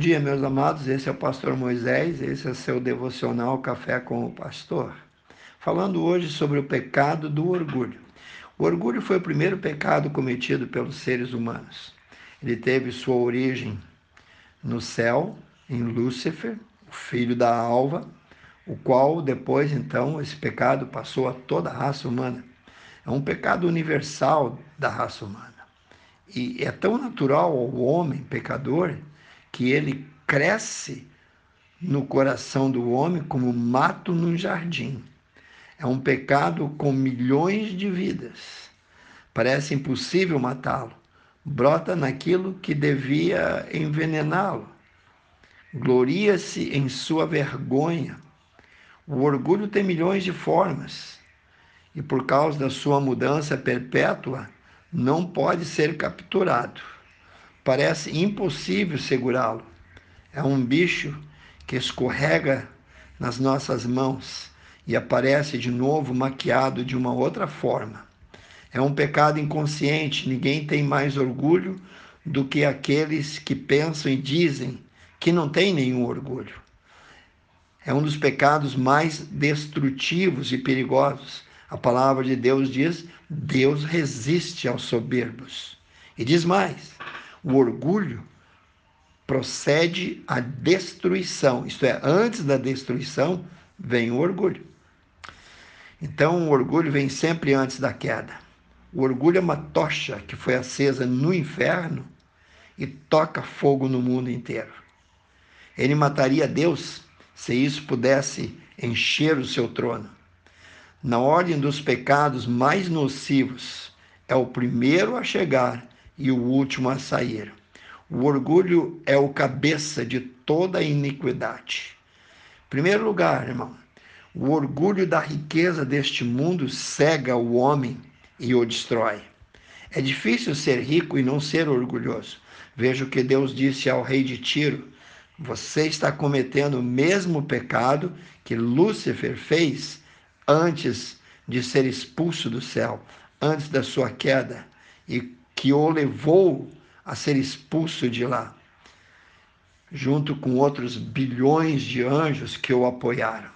Bom dia, meus amados. Esse é o pastor Moisés, esse é seu devocional Café com o Pastor. Falando hoje sobre o pecado do orgulho. O orgulho foi o primeiro pecado cometido pelos seres humanos. Ele teve sua origem no céu, em Lúcifer, o filho da alva, o qual depois então esse pecado passou a toda a raça humana. É um pecado universal da raça humana. E é tão natural ao homem pecador que ele cresce no coração do homem como mato num jardim. É um pecado com milhões de vidas. Parece impossível matá-lo. Brota naquilo que devia envenená-lo. Gloria-se em sua vergonha. O orgulho tem milhões de formas e, por causa da sua mudança perpétua, não pode ser capturado. Parece impossível segurá-lo. É um bicho que escorrega nas nossas mãos e aparece de novo maquiado de uma outra forma. É um pecado inconsciente, ninguém tem mais orgulho do que aqueles que pensam e dizem que não têm nenhum orgulho. É um dos pecados mais destrutivos e perigosos. A palavra de Deus diz: Deus resiste aos soberbos. E diz mais: o orgulho procede à destruição, isto é, antes da destruição vem o orgulho. Então, o orgulho vem sempre antes da queda. O orgulho é uma tocha que foi acesa no inferno e toca fogo no mundo inteiro. Ele mataria Deus se isso pudesse encher o seu trono. Na ordem dos pecados mais nocivos, é o primeiro a chegar e o último a sair. O orgulho é o cabeça de toda iniquidade. Em primeiro lugar, irmão, o orgulho da riqueza deste mundo cega o homem e o destrói. É difícil ser rico e não ser orgulhoso. Veja o que Deus disse ao rei de Tiro: Você está cometendo o mesmo pecado que Lúcifer fez antes de ser expulso do céu, antes da sua queda. E que o levou a ser expulso de lá, junto com outros bilhões de anjos que o apoiaram.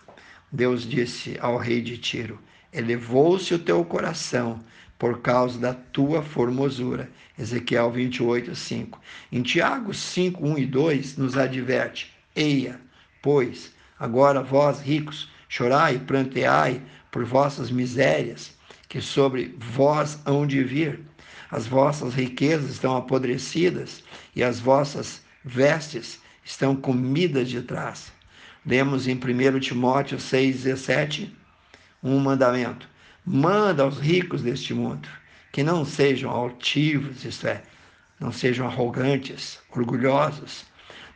Deus disse ao rei de Tiro: Elevou-se o teu coração por causa da tua formosura. Ezequiel 28, 5. Em Tiago 5, 1 e 2, nos adverte: Eia, pois, agora vós ricos, chorai e pranteai por vossas misérias, que sobre vós hão de vir as vossas riquezas estão apodrecidas e as vossas vestes estão comidas de trás. Lemos em 1 Timóteo 6,17 um mandamento: manda aos ricos deste mundo que não sejam altivos, isto é, não sejam arrogantes, orgulhosos,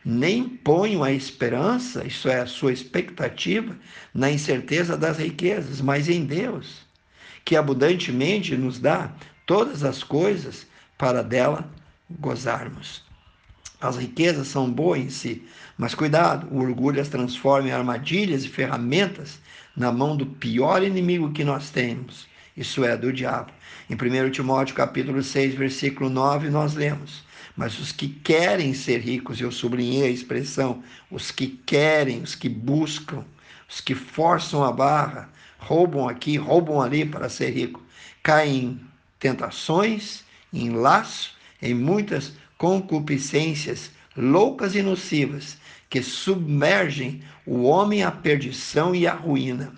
nem ponham a esperança, isso é, a sua expectativa, na incerteza das riquezas, mas em Deus, que abundantemente nos dá todas as coisas para dela gozarmos. As riquezas são boas em si, mas cuidado, o orgulho as transforma em armadilhas e ferramentas na mão do pior inimigo que nós temos, isso é, do diabo. Em 1 Timóteo capítulo 6, versículo 9, nós lemos, mas os que querem ser ricos, eu sublinhei a expressão, os que querem, os que buscam, os que forçam a barra, roubam aqui, roubam ali para ser rico, caem tentações, em laço, em muitas concupiscências loucas e nocivas que submergem o homem à perdição e à ruína.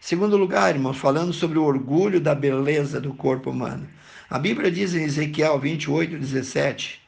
Segundo lugar, irmãos, falando sobre o orgulho da beleza do corpo humano. A Bíblia diz em Ezequiel 28, 17: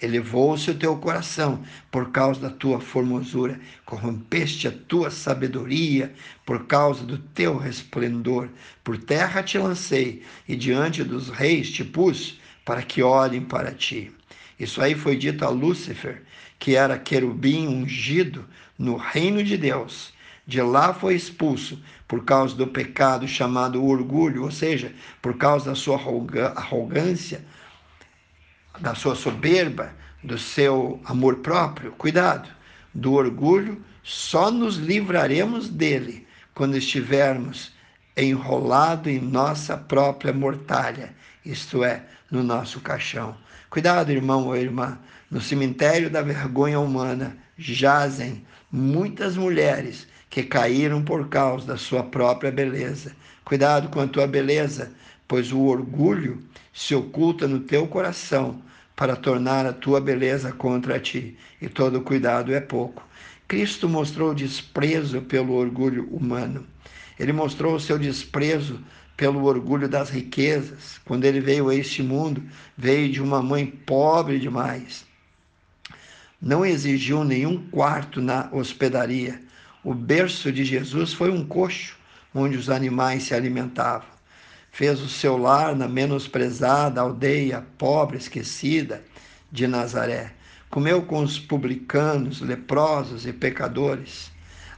Elevou-se o teu coração por causa da tua formosura, corrompeste a tua sabedoria por causa do teu resplendor. Por terra te lancei e diante dos reis te pus para que olhem para ti. Isso aí foi dito a Lúcifer, que era querubim ungido no reino de Deus. De lá foi expulso por causa do pecado chamado orgulho, ou seja, por causa da sua arrogância da sua soberba, do seu amor próprio. Cuidado, do orgulho, só nos livraremos dele quando estivermos enrolado em nossa própria mortalha, isto é, no nosso caixão. Cuidado, irmão ou irmã, No cemitério da vergonha humana jazem muitas mulheres que caíram por causa da sua própria beleza. Cuidado com a tua beleza, pois o orgulho se oculta no teu coração para tornar a tua beleza contra ti, e todo cuidado é pouco. Cristo mostrou desprezo pelo orgulho humano. Ele mostrou o seu desprezo pelo orgulho das riquezas. Quando ele veio a este mundo, veio de uma mãe pobre demais. Não exigiu nenhum quarto na hospedaria. O berço de Jesus foi um coxo onde os animais se alimentavam. Fez o seu lar na menosprezada aldeia pobre, esquecida de Nazaré comeu com os publicanos, leprosos e pecadores.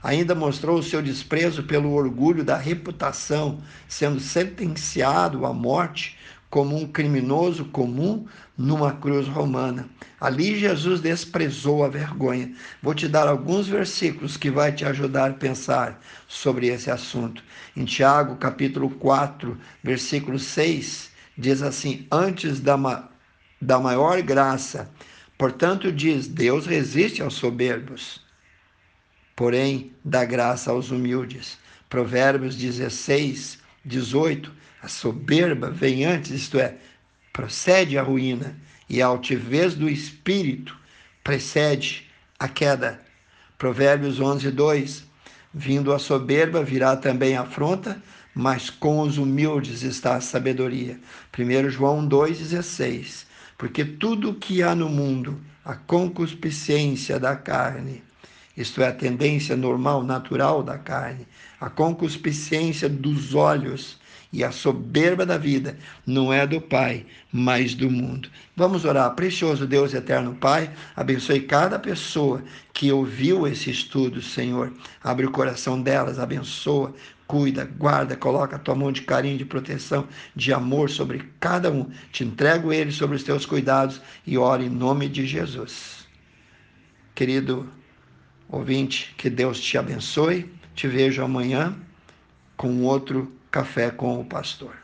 Ainda mostrou o seu desprezo pelo orgulho da reputação, sendo sentenciado à morte como um criminoso comum numa cruz romana. Ali Jesus desprezou a vergonha. Vou te dar alguns versículos que vai te ajudar a pensar sobre esse assunto. Em Tiago, capítulo 4, versículo 6, diz assim: Antes da, ma da maior graça Portanto, diz: Deus resiste aos soberbos, porém dá graça aos humildes. Provérbios 16, 18. A soberba vem antes, isto é, procede a ruína, e a altivez do espírito precede a queda. Provérbios 11, 2. Vindo a soberba, virá também a afronta, mas com os humildes está a sabedoria. 1 João 2,16 porque tudo o que há no mundo, a concupiscência da carne, isto é, a tendência normal, natural da carne, a concupiscência dos olhos e a soberba da vida, não é do Pai, mas do mundo. Vamos orar. Precioso Deus eterno Pai, abençoe cada pessoa que ouviu esse estudo, Senhor. Abre o coração delas, abençoa, cuida, guarda, coloca a tua mão de carinho, de proteção, de amor sobre cada um. Te entrego ele sobre os teus cuidados e oro em nome de Jesus. Querido ouvinte, que Deus te abençoe. Te vejo amanhã com outro café com o pastor.